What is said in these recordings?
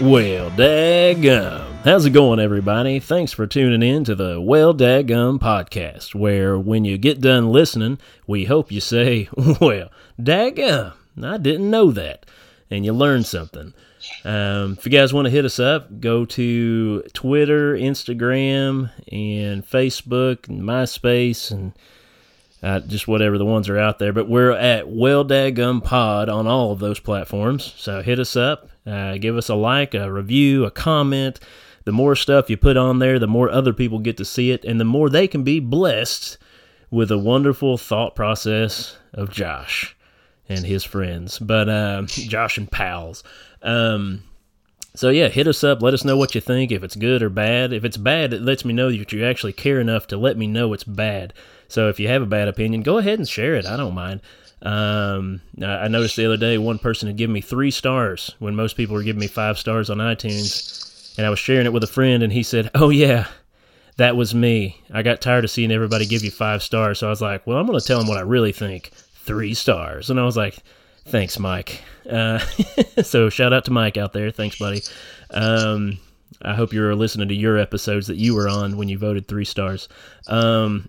Well, daggum. How's it going, everybody? Thanks for tuning in to the Well Daggum podcast, where when you get done listening, we hope you say, Well, daggum, I didn't know that. And you learn something. Um, if you guys want to hit us up, go to Twitter, Instagram, and Facebook, and MySpace, and uh, just whatever the ones are out there. But we're at Well Daggum Pod on all of those platforms. So hit us up, uh, give us a like, a review, a comment. The more stuff you put on there, the more other people get to see it, and the more they can be blessed with a wonderful thought process of Josh and his friends. But uh, Josh and pals. Um, so yeah, hit us up. Let us know what you think. If it's good or bad. If it's bad, it lets me know that you actually care enough to let me know it's bad. So if you have a bad opinion, go ahead and share it. I don't mind. Um, I noticed the other day one person had given me three stars when most people were giving me five stars on iTunes, and I was sharing it with a friend, and he said, "Oh yeah." That was me. I got tired of seeing everybody give you five stars, so I was like, "Well, I'm going to tell them what I really think. Three stars." And I was like, "Thanks, Mike." Uh, so shout out to Mike out there. Thanks, buddy. Um, I hope you're listening to your episodes that you were on when you voted three stars. Um,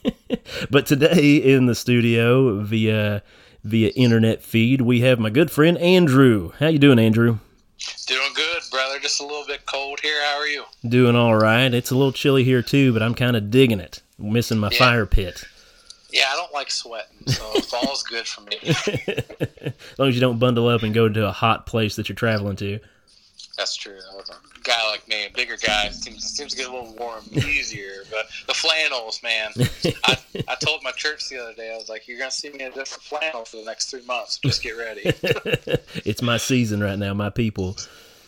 but today in the studio via via internet feed, we have my good friend Andrew. How you doing, Andrew? Doing good, brother. Just a little bit cold here. How are you? Doing all right. It's a little chilly here too, but I'm kind of digging it. Missing my Yeah. fire pit. Yeah, I don't like sweating, so fall's good for me. as long as you don't bundle up and go to a hot place that you're traveling to. That's true. A guy like me, a bigger guy, seems seems to get a little warm easier. But the flannels, man. I, I told my church the other day, I was like, "You're gonna see me in a different flannel for the next three months. Just get ready." it's my season right now, my people.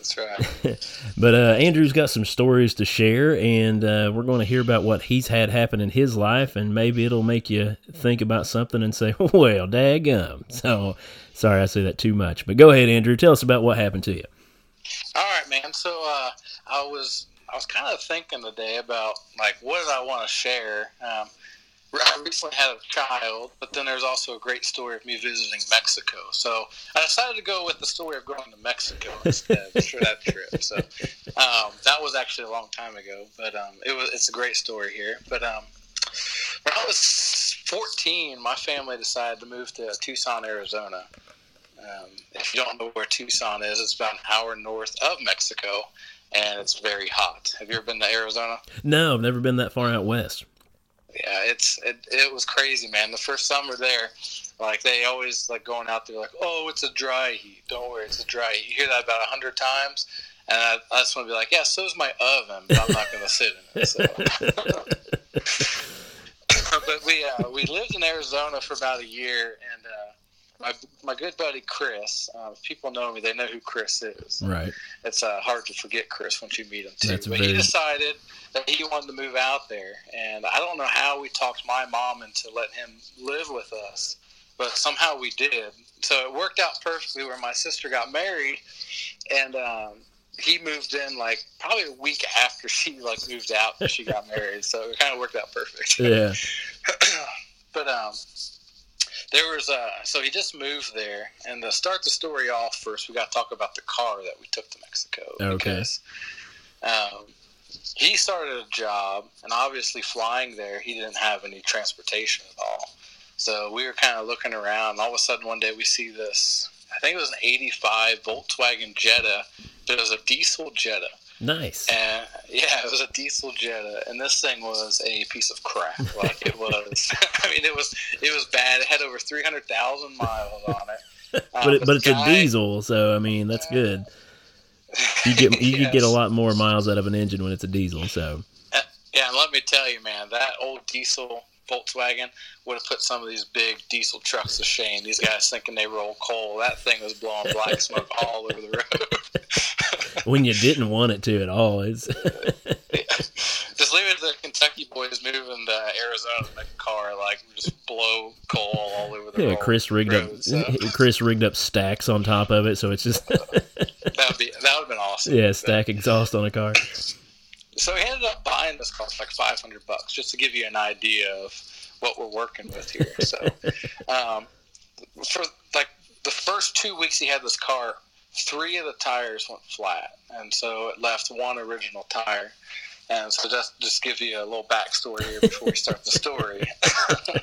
That's right. But uh, Andrew's got some stories to share, and uh, we're going to hear about what he's had happen in his life, and maybe it'll make you think about something and say, "Well, daggum." So, sorry I say that too much, but go ahead, Andrew. Tell us about what happened to you. All right, man. So uh, I was I was kind of thinking today about like what did I want to share. Um, I recently had a child, but then there's also a great story of me visiting Mexico. So I decided to go with the story of going to Mexico instead for that trip. So um, that was actually a long time ago, but um, it was it's a great story here. But um, when I was 14, my family decided to move to Tucson, Arizona. Um, if you don't know where Tucson is, it's about an hour north of Mexico, and it's very hot. Have you ever been to Arizona? No, I've never been that far out west. Yeah, it's it, it was crazy, man. The first summer there, like they always like going out there like, oh, it's a dry heat. Don't worry, it's a dry heat. You hear that about a hundred times, and I, I just want to be like, yeah, so's my oven, but I'm not going to sit in it. So. but we uh, we lived in Arizona for about a year, and uh, my my good buddy Chris. Uh, if people know me, they know who Chris is Right. it's uh, hard to forget Chris once you meet him too. That's but very- he decided that he wanted to move out there, and I don't know how we talked my mom into letting him live with us, but somehow we did. So it worked out perfectly. Where my sister got married, and um, he moved in like probably a week after she like moved out and she got married. So it kind of worked out perfect Yeah. but um, there was uh, so he just moved there, and to start the story off first, we got to talk about the car that we took to Mexico. Okay. Because, um, he started a job, and obviously flying there, he didn't have any transportation at all. So we were kind of looking around, and all of a sudden one day we see this. I think it was an '85 Volkswagen Jetta. But it was a diesel Jetta. Nice. And yeah, it was a diesel Jetta, and this thing was a piece of crap. Like it was. I mean, it was it was bad. It had over three hundred thousand miles on it. Uh, But it, but it's the a diesel, so I mean that's good. You get you could get a lot more miles out of an engine when it's a diesel. So Yeah, and let me tell you, man, that old diesel Volkswagen would have put some of these big diesel trucks to shame. These guys thinking they roll coal. That thing was blowing black smoke all over the road. When you didn't want it to at all, it's just leave it to the Kentucky boys moving to Arizona make a car like just blow coal all over the yeah. road- Chris rigged up so Chris rigged up stacks on top of it, so it's just that would be that would have been awesome. yeah stack exhaust on a car. So he ended up buying this car for like five hundred bucks, just to give you an idea of what we're working with here. So, um, for like the first two weeks he had this car, three of the tires went flat, and so it left one original tire. And so just just give you a little backstory here before we start the story.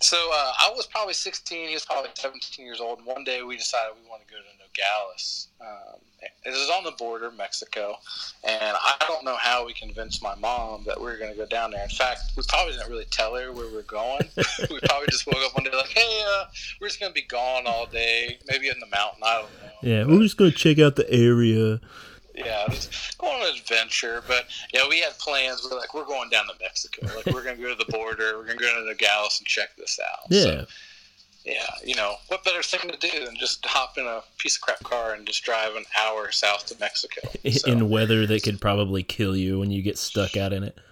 so uh, I was probably 16. He was probably 17 years old. And one day we decided we want to go to Nogales. Um, it was on the border, Mexico, and I don't know how we convinced my mom that we were going to go down there. In fact, we probably didn't really tell her where we were going. we probably just woke up one day like, "Hey, uh, we're just going to be gone all day, maybe in the mountain. I don't know." Yeah, we're just going to check out the area yeah, just go on an adventure. But yeah, we had plans. We're like, we're going down to Mexico. Like, we're gonna go to the border. We're gonna go to Nogales and check this out. Yeah. So, yeah, you know, what better thing to do than just hop in a piece of crap car and just drive an hour south to Mexico so. in weather that could probably kill you when you get stuck out in it.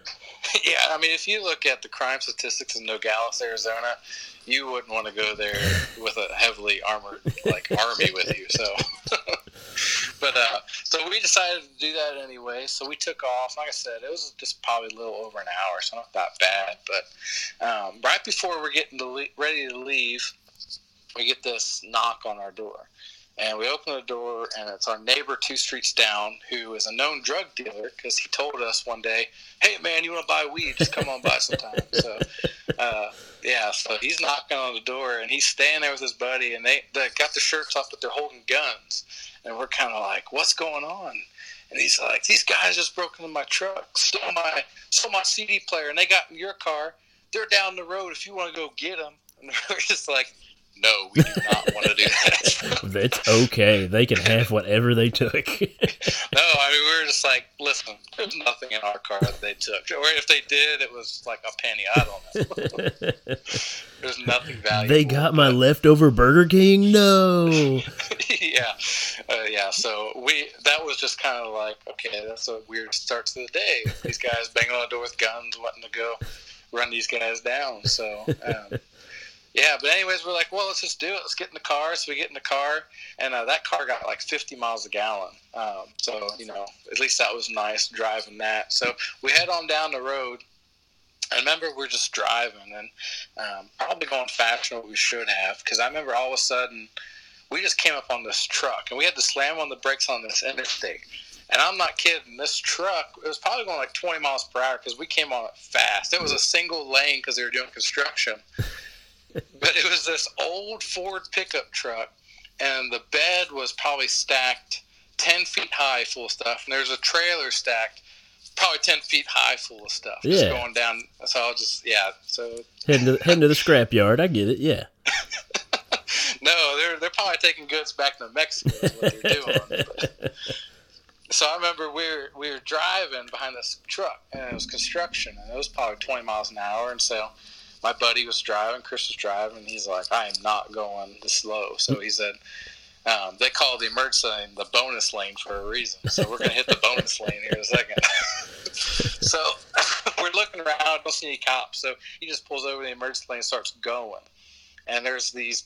Yeah, I mean, if you look at the crime statistics in Nogales, Arizona, you wouldn't want to go there with a heavily armored like army with you. So we decided to do that anyway. So we took off. Like I said, it was just probably a little over an hour, so not that bad. But um, right before we're getting to le- ready to leave, we get this knock on our door. And we open the door, and it's our neighbor two streets down, who is a known drug dealer because he told us one day, "Hey man, you want to buy weed? Just come on by sometime." so, uh, yeah, so he's knocking on the door, and he's standing there with his buddy, and they they got the shirts off, but they're holding guns, and we're kind of like, "What's going on?" And he's like, "These guys just broke into my truck, stole my stole my CD player, and they got in your car. They're down the road. If you want to go get them." And we're just like, no, we do not want to do that. it's okay. They can have whatever they took. no, I mean were just like, listen, there's nothing in our car that they took, or if they did, it was like a penny. I don't know. there's nothing valuable. They got my leftover Burger King. No. yeah, uh, yeah. So we that was just kind of like, okay, that's a weird start to the day. These guys banging on the door with guns, wanting to go run these guys down. So. Um, yeah, but anyways, we're like, well, let's just do it. Let's get in the car. So we get in the car, and uh, that car got like 50 miles a gallon. Um, so you know, at least that was nice driving that. So we head on down the road. I remember we're just driving and um, probably going faster than we should have because I remember all of a sudden we just came up on this truck and we had to slam on the brakes on this interstate. And I'm not kidding. This truck, it was probably going like 20 miles per hour because we came on it fast. It was a single lane because they were doing construction but it was this old Ford pickup truck, and the bed was probably stacked ten feet high, full of stuff, and there's a trailer stacked probably ten feet high, full of stuff, yeah. just going down. So I'll just yeah. So heading to heading to the scrapyard. I get it. Yeah. no, they're they're probably taking goods back to Mexico. Is what they're doing. But, so I remember we were we were driving behind this truck, and it was construction, and it was probably twenty miles an hour, and so my buddy was driving, Chris was driving, and he's like, I am not going this slow. So he said, um, they call the emergency lane the bonus lane for a reason. So we're going to hit the bonus lane here in a second. so we're looking around, don't see any cops. So he just pulls over the emergency lane and starts going. And there's these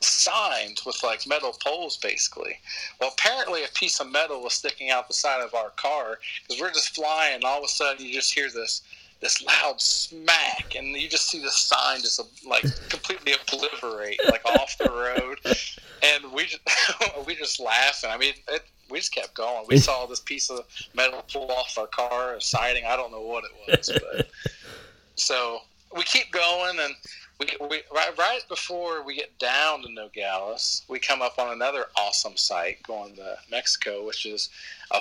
signs with like metal poles basically. Well, apparently a piece of metal was sticking out the side of our car because we're just flying. And all of a sudden, you just hear this this loud smack, and you just see the sign just like completely obliterate, like off the road. And we just we just laughing. I mean, it, we just kept going. We saw this piece of metal pull off our car, a siding. I don't know what it was, but so we keep going, and we, we right, right before we get down to Nogales, we come up on another awesome site going to Mexico, which is a,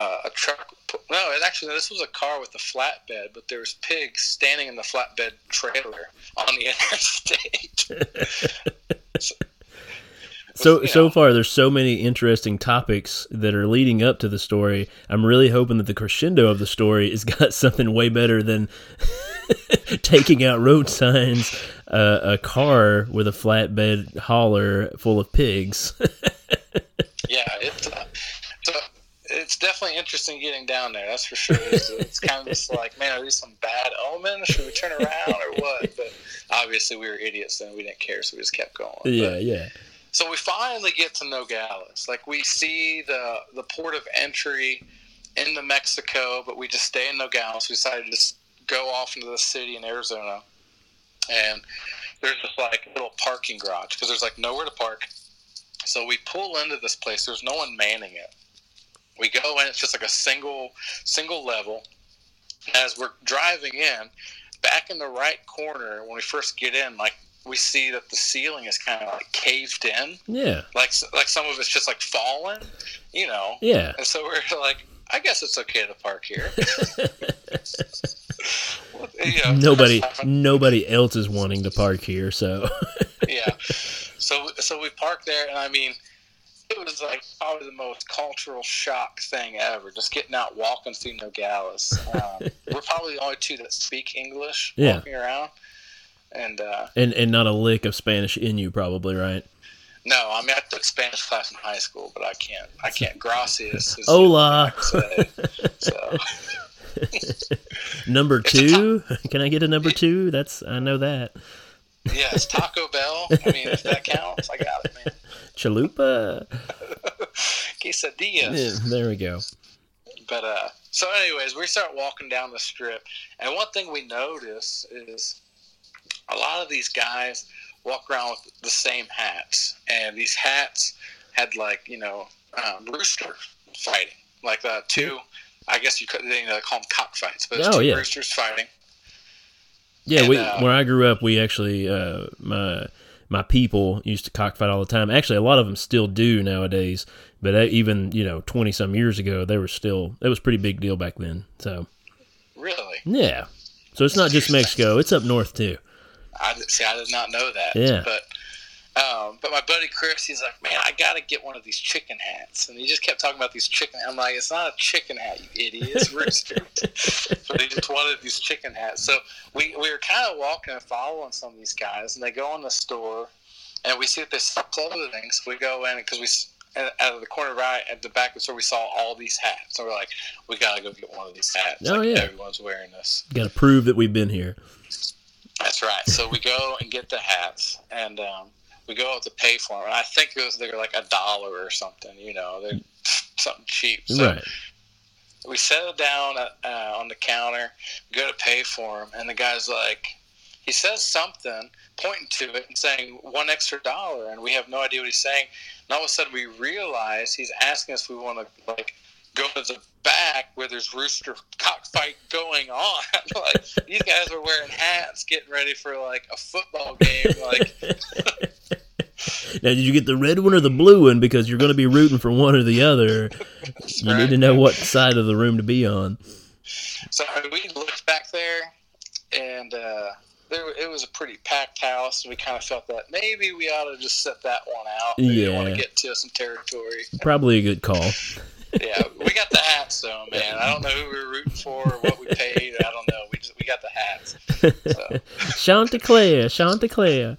a, a truck. No, it actually this was a car with a flatbed, but there was pigs standing in the flatbed trailer on the interstate. so, so so far there's so many interesting topics that are leading up to the story i'm really hoping that the crescendo of the story has got something way better than taking out road signs uh, a car with a flatbed hauler full of pigs. Yeah it's uh, so it's definitely interesting getting down there that's for sure. It's, it's kind of just like man are these some bad omens should we turn around or what? But obviously we were idiots and we didn't care so we just kept going. Yeah but, yeah. so we finally get to Nogales. Like we see the the port of entry into Mexico, but we just stay in Nogales. We decided to just go off into the city in Arizona, and there's just like a little parking garage because there's like nowhere to park. So we pull into this place. There's no one manning it. We go in. It's just like a single single level. As we're driving in, back in the right corner when we first get in, like we see that the ceiling is kind of like caved in, Yeah. like like some of it's just like fallen, you know. Yeah. And so we're like, I guess it's okay to park here. Know, nobody nobody else is wanting to park here, so yeah. So so we parked there, and I mean, it was like probably the most cultural shock thing ever. Just getting out, walking through Nogales. Um, we're probably the only two that speak English Yeah. walking around. And uh, and and not a lick of Spanish in you probably, right? no, I mean I took Spanish class in high school, but I can't. I can't. Gracias. is Hola. what I say. So Number It's two? Can I get a number two? That's I know that. yes, Taco Bell. I mean, if that counts, I got it, man. Chalupa. Quesadillas. Yeah, there we go. But uh, so, anyways, we start walking down the strip, and one thing we notice is a lot of these guys walk around with the same hats, and these hats had like you know um, rooster fighting, like uh, two. I guess you could you know, call them cockfights, but it's Oh, two yeah. roosters fighting. Yeah, And, we uh, where I grew up, we actually uh, my my people used to cockfight all the time. Actually, a lot of them still do nowadays. But even you know, twenty some years ago, they were still it was a pretty big deal back then. So Really, yeah, so it's not just Mexico; it's up north too. I see. I did not know that. Yeah. But um, but my buddy Chris, he's like, man, I got to get one of these chicken hats, and he just kept talking about these chicken. Hats. I'm like, it's not a chicken hat, you idiot. It's rooster. but he just wanted these chicken hats. So we we were kind of walking and following some of these guys, and they go in the store, and we see that they sell clothing. So we go in because we. and Out of the corner right at the back of the store, we saw all these hats. So we're like, we gotta go get one of these hats. Oh, like, yeah. everyone's wearing this. Got to prove that we've been here. That's right. So we go and get the hats, and um, we go out to pay for them. And I think it was they're like a dollar or something. You know, they're something cheap. So right. we set it down uh, on the counter, go to pay for them, and the guy's like, he says something, pointing to it and saying one extra dollar, and we have no idea what he's saying. And all of a sudden, we realize he's asking us if we want to like go to the back where there's rooster cockfight going on. like these guys are wearing hats, getting ready for like a football game. Like Now, did you get the red one or the blue one? Because you're going to be rooting for one or the other. You need to know what side of the room to be on. So we looked back there, and uh, there it was a pretty packed house. And we kind of felt that maybe we ought to just set that one out. Didn't want Yeah. to get to some territory. Probably a good call. yeah, we got the hats though, man. I don't know who we were rooting for or what we paid. I don't know. We just we got the hats. So, Chanticleer, Chanticleer.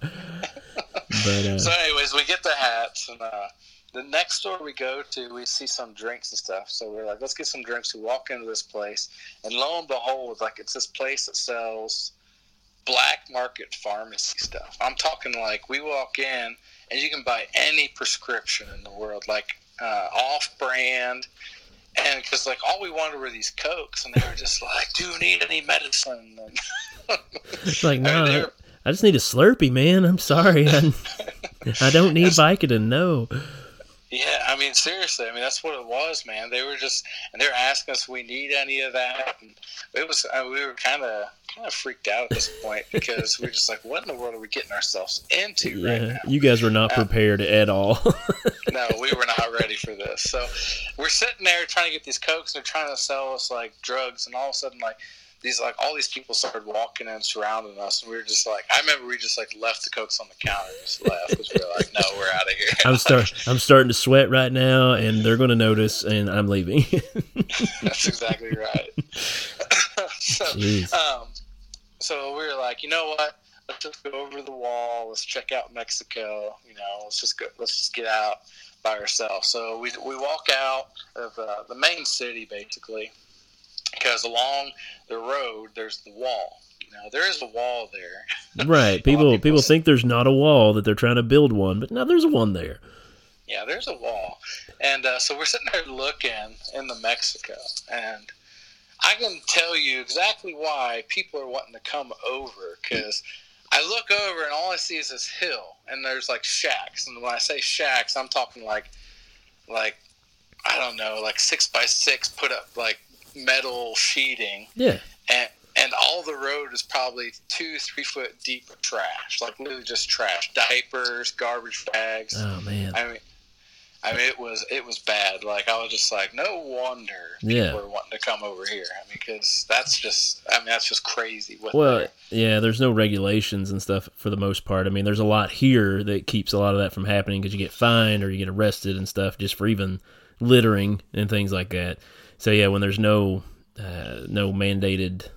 But uh, so anyways, we get the hats, and uh, the next store we go to, we see some drinks and stuff. So we're like, let's get some drinks. We walk into this place, and lo and behold, like it's this place that sells black market pharmacy stuff. I'm talking like we walk in, and you can buy any prescription in the world, like uh, off brand. And because like all we wanted were these cokes, and they were just like, "Do you need any medicine?" It's like, I mean, no, I, just need a Slurpee, man. I'm sorry. I, I don't need Vicodin, no. Yeah, I mean seriously, I mean that's what it was, man. They were just and they were asking us if we need any of that, and it was uh, we were kind of kind of freaked out at this point because we are just like, what in the world are we getting ourselves into right now? you guys were not Yeah. prepared at all. No, we were not ready for this. So we're sitting there trying to get these cokes, and they're trying to sell us like drugs, and all of a sudden like. These like all these people started walking and surrounding us, and we were just like, I remember we just like left the cokes on the counter just left because we were like, no, we're out of here. I'm start I'm starting to sweat right now, and they're going to notice, and I'm leaving. That's exactly right. so, Jeez. um, so we were like, you know what? Let's just go over the wall. Let's check out Mexico. You know, let's just go. Let's just get out by ourselves. So we we walk out of uh, the main city basically, because along the road there's the wall. Now there is a wall there. right. People people people think there's not a wall that they're trying to build one, but now there's one there. Yeah, there's a wall, and uh, so we're sitting there looking in the Mexico, and I can tell you exactly why people are wanting to come over because I look over and all I see is this hill, and there's like shacks. And when I say shacks, I'm talking like, like, I don't know, like six by six, put up like metal sheeting, Yeah. and and all the road is probably two, three foot deep of trash, like literally just trash, diapers, garbage bags. Oh man. I mean, I mean, it was it was bad. Like I was just like, no wonder people Yeah. are wanting to come over here. I mean, because that's just, I mean, that's just crazy. What Well, they're- yeah, there's no regulations and stuff for the most part. I mean, there's a lot here that keeps a lot of that from happening because you get fined or you get arrested and stuff just for even littering and things like that. So yeah, when there's no uh, no mandated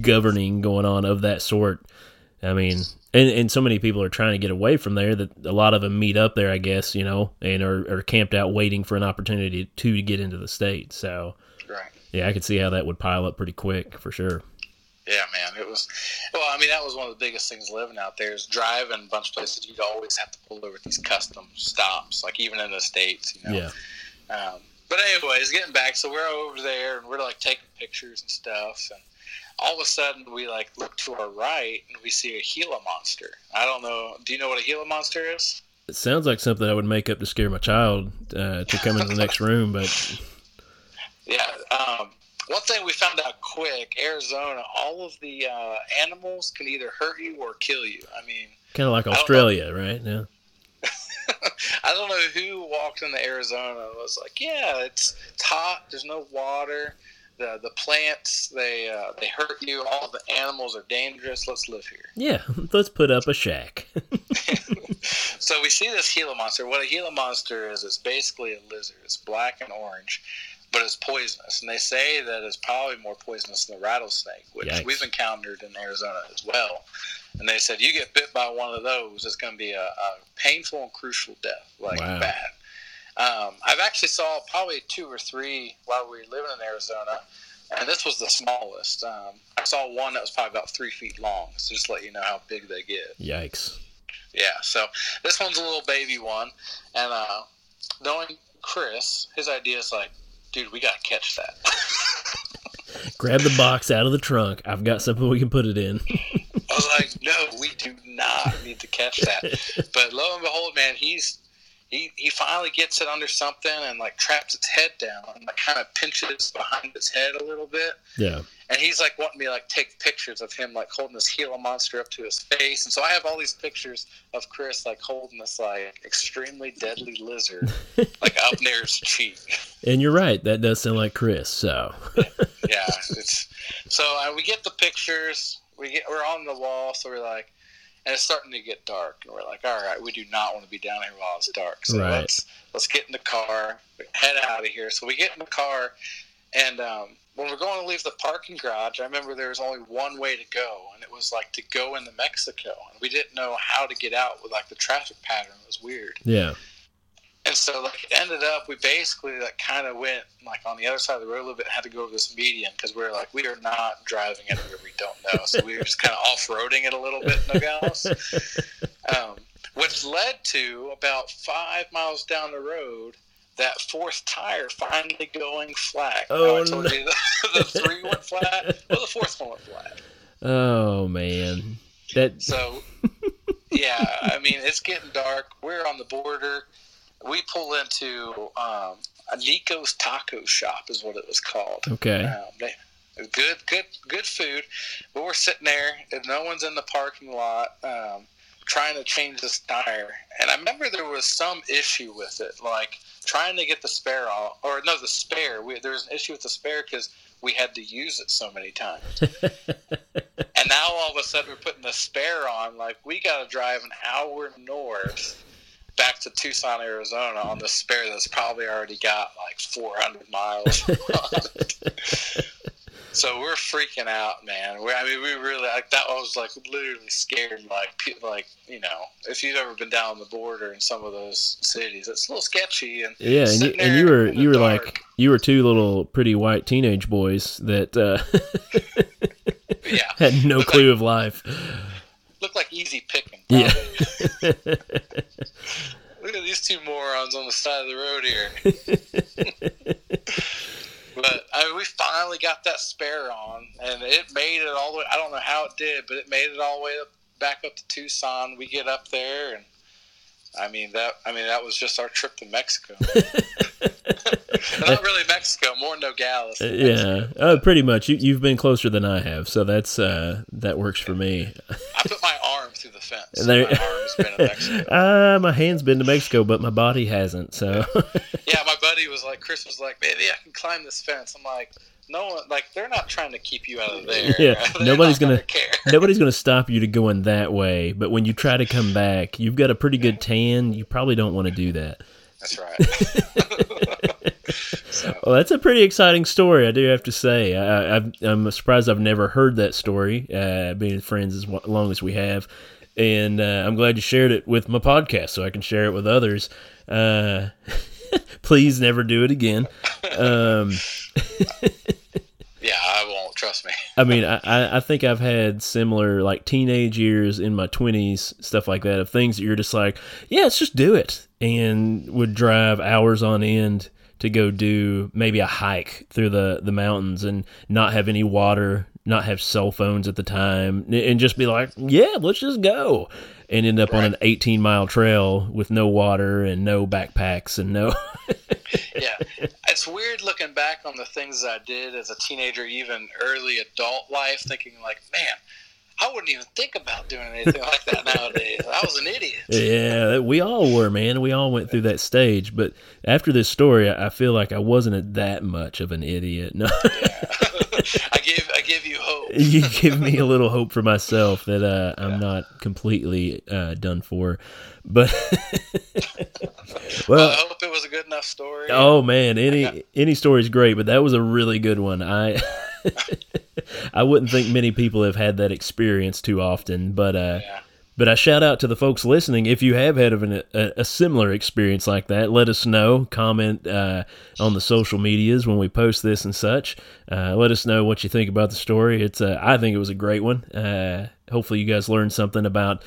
governing going on of that sort, I mean, and and so many people are trying to get away from there that a lot of them meet up there, I guess, you know, and are, are camped out waiting for an opportunity to get into the state. So right. yeah, I could see how that would pile up pretty quick for sure. Yeah, man, it was. Well, I mean, that was one of the biggest things living out there is driving a bunch of places. You'd always have to pull over at these custom stops, like even in the states, you know. Yeah. Um, but anyways, getting back, so we're over there and we're like taking pictures and stuff, and all of a sudden we like look to our right and we see a Gila monster. I don't know. Do you know what a Gila monster is? It sounds like something I would make up to scare my child uh, to come into the next room, but Yeah. Um, one thing we found out quick: Arizona, all of the uh, animals can either hurt you or kill you. I mean. kind of like. Australia, right? Yeah. I don't know who walked into Arizona and was like, "Yeah, it's, it's hot. There's no water. The the plants they uh, they hurt you. All the animals are dangerous. Let's live here." Yeah, let's put up a shack. So we see this Gila monster. What a Gila monster is, it's basically a lizard. It's black and orange, but it's poisonous. And they say that it's probably more poisonous than the rattlesnake, which Yikes. we've encountered in Arizona as well. And they said you get bit by one of those, it's going to be a, a painful and crucial death, like Wow. bad. Um, I've actually saw probably two or three while we were living in Arizona, and this was the smallest. Um, I saw one that was probably about three feet long. So just to let you know how big they get. Yikes. Yeah, so this one's a little baby one, and uh, knowing Chris, his idea is like, dude, we gotta catch that. Grab the box out of the trunk. I've got something we can put it in. I was like, no, we do not need to catch that. But lo and behold, man, he's he, he finally gets it under something and like traps its head down and like kind of pinches behind its head a little bit. Yeah. And he's like wanting me to like take pictures of him like holding this Gila monster up to his face. And so I have all these pictures of Chris like holding this like extremely deadly lizard like up near his cheek. And you're right. That does sound like Chris. So, yeah, it's so uh, we get the pictures. We get we're on the wall, so we're like, and it's starting to get dark, and we're like, all right, we do not want to be down here while it's dark. So Right. let's let's get in the car, head out of here. So we get in the car, and um, when we're going to leave the parking garage, I remember there was only one way to go, and it was like to go into Mexico, and we didn't know how to get out with like the traffic pattern was weird. yeah. And so, like, it ended up, we basically, like, kind of went, like, on the other side of the road a little bit and had to go over this median because we were like, we are not driving anywhere we don't know. So we were just kind of off roading it a little bit in Nogales. Um, which led to about five miles down the road, that fourth tire finally going flat. Oh, I told no. you the, the three went flat. Well, the fourth one went flat. Oh, man. That, So, yeah, I mean, it's getting dark. We're on the border. We pull into um, a Nico's Taco Shop, is what it was called. okay. Um, they, good, good, good food. But we're sitting there, and no one's in the parking lot um, trying to change this tire. And I remember there was some issue with it, like trying to get the spare off, or no, the spare. We, there was an issue with the spare because we had to use it so many times. And now all of a sudden we're putting the spare on. Like we got to drive an hour north back to Tucson, Arizona on the spare that's probably already got like 400 miles. so we're freaking out, man. We, I mean, we really like that. was like literally scared. Like, like you know, if you've ever been down the border in some of those cities, it's a little sketchy. And Yeah, and you, and you were you were dark. like you were two little pretty white teenage boys that uh, yeah, had no clue of life. Look like easy picking. Yeah. Look at these two morons on the side of the road here. but I mean, we finally got that spare on, and it made it all the way. I don't know how it did, but it made it all the way up, back up to Tucson. We get up there, and I mean that. I mean that was just our trip to Mexico. Not really Mexico, more Nogales. Uh, yeah, uh, pretty much. You, you've been closer than I have, so that's uh, that works for me. I put my arm through the fence. There, my arm's been to Mexico. Uh, my hand's been to Mexico, but my body hasn't. So. yeah, my buddy was like, Chris was like, maybe I can climb this fence. I'm like, no one like they're not trying to keep you out of there. Yeah, nobody's gonna, gonna care. nobody's gonna stop you to going that way. But when you try to come back, you've got a pretty good tan. You probably don't want to do that. That's right. So. Well, that's a pretty exciting story, I do have to say. I, am surprised I've never heard that story, uh, being friends as long as we have. And uh, I'm glad you shared it with my podcast so I can share it with others. Uh, please never do it again. Um, yeah, I won't. Trust me. I mean, I, I think I've had similar like teenage years in my twenties, stuff like that, of things that you're just like, yeah, let's just do it, and would drive hours on end to go do maybe a hike through the the mountains and not have any water, not have cell phones at the time, and just be like, yeah, let's just go, and end up right. on an 18 mile trail with no water and no backpacks and no. yeah, it's weird looking back on the things I did as a teenager, even early adult life, thinking like, man, I wouldn't even think about doing anything like that nowadays. I was an idiot. Yeah, we all were, man. We all went through that stage. But after this story, I feel like I wasn't that much of an idiot. No. yeah. I give I give you hope. you give me a little hope for myself that uh, I'm not completely uh, done for. But well, well, I hope it was a good enough story. Oh man, any any story is great, but that was a really good one. I I wouldn't think many people have had that experience too often, but uh, yeah. but I shout out to the folks listening. If you have had an, a, a, similar experience like that, let us know. Comment uh, on the social medias when we post this and such. Uh, let us know what you think about the story. It's uh, I think it was a great one. Uh, hopefully, you guys learned something about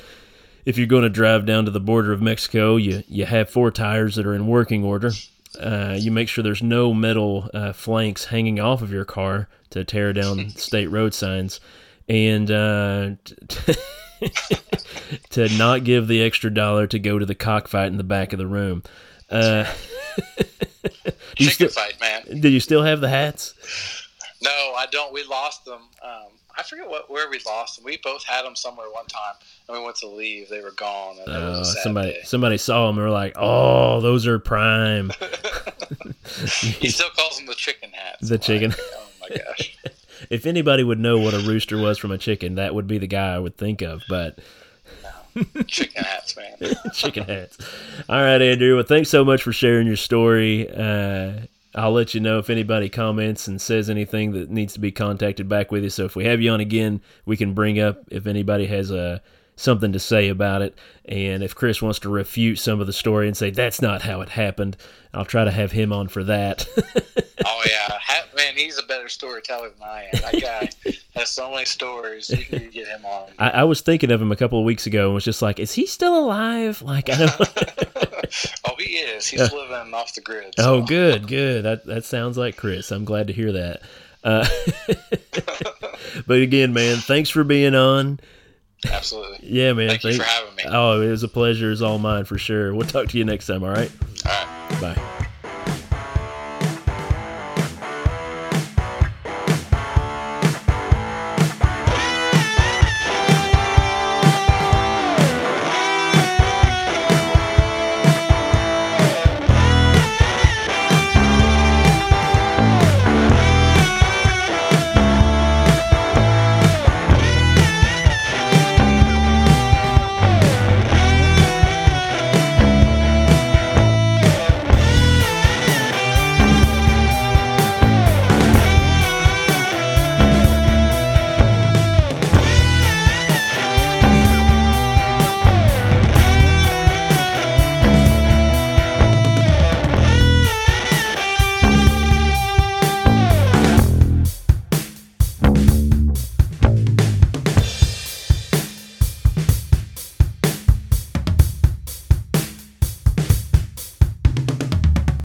if you're going to drive down to the border of Mexico, you you have four tires that are in working order. Uh, you make sure there's no metal uh, flanks hanging off of your car to tear down state road signs, and uh, to not give the extra dollar to go to the cockfight in the back of the room. Uh, Chicken fight, man. Did you still have the hats? No, I don't. We lost them. Um, I forget what where we lost them. We both had them somewhere one time, and we went to leave. They were gone. And uh, somebody day. somebody saw them. and were like, "Oh, those are prime." he still calls them the chicken hats. The chicken. Like, oh my gosh. if anybody would know what a rooster was from a chicken, that would be the guy I would think of. But chicken hats, man. chicken hats. All right, Andrew. Well, thanks so much for sharing your story. Uh, I'll let you know if anybody comments and says anything that needs to be contacted back with you. So if we have you on again, we can bring up if anybody has a uh, something to say about it. And if Chris wants to refute some of the story and say that's not how it happened, I'll try to have him on for that. oh yeah, man, he's a better storyteller than I am. That guy has so many stories. You can get him on. I, I, was thinking of him a couple of weeks ago and was just like, is he still alive? Like I don't. oh, he is. He's uh, living off the grid. So. Oh, good, good. That that sounds like Chris. I'm glad to hear that. Uh, but again, man, thanks for being on. Absolutely. Yeah, man. Thank thanks. you for having me. Oh, it was a pleasure. It's all mine for sure. We'll talk to you next time. All right. All right. Bye.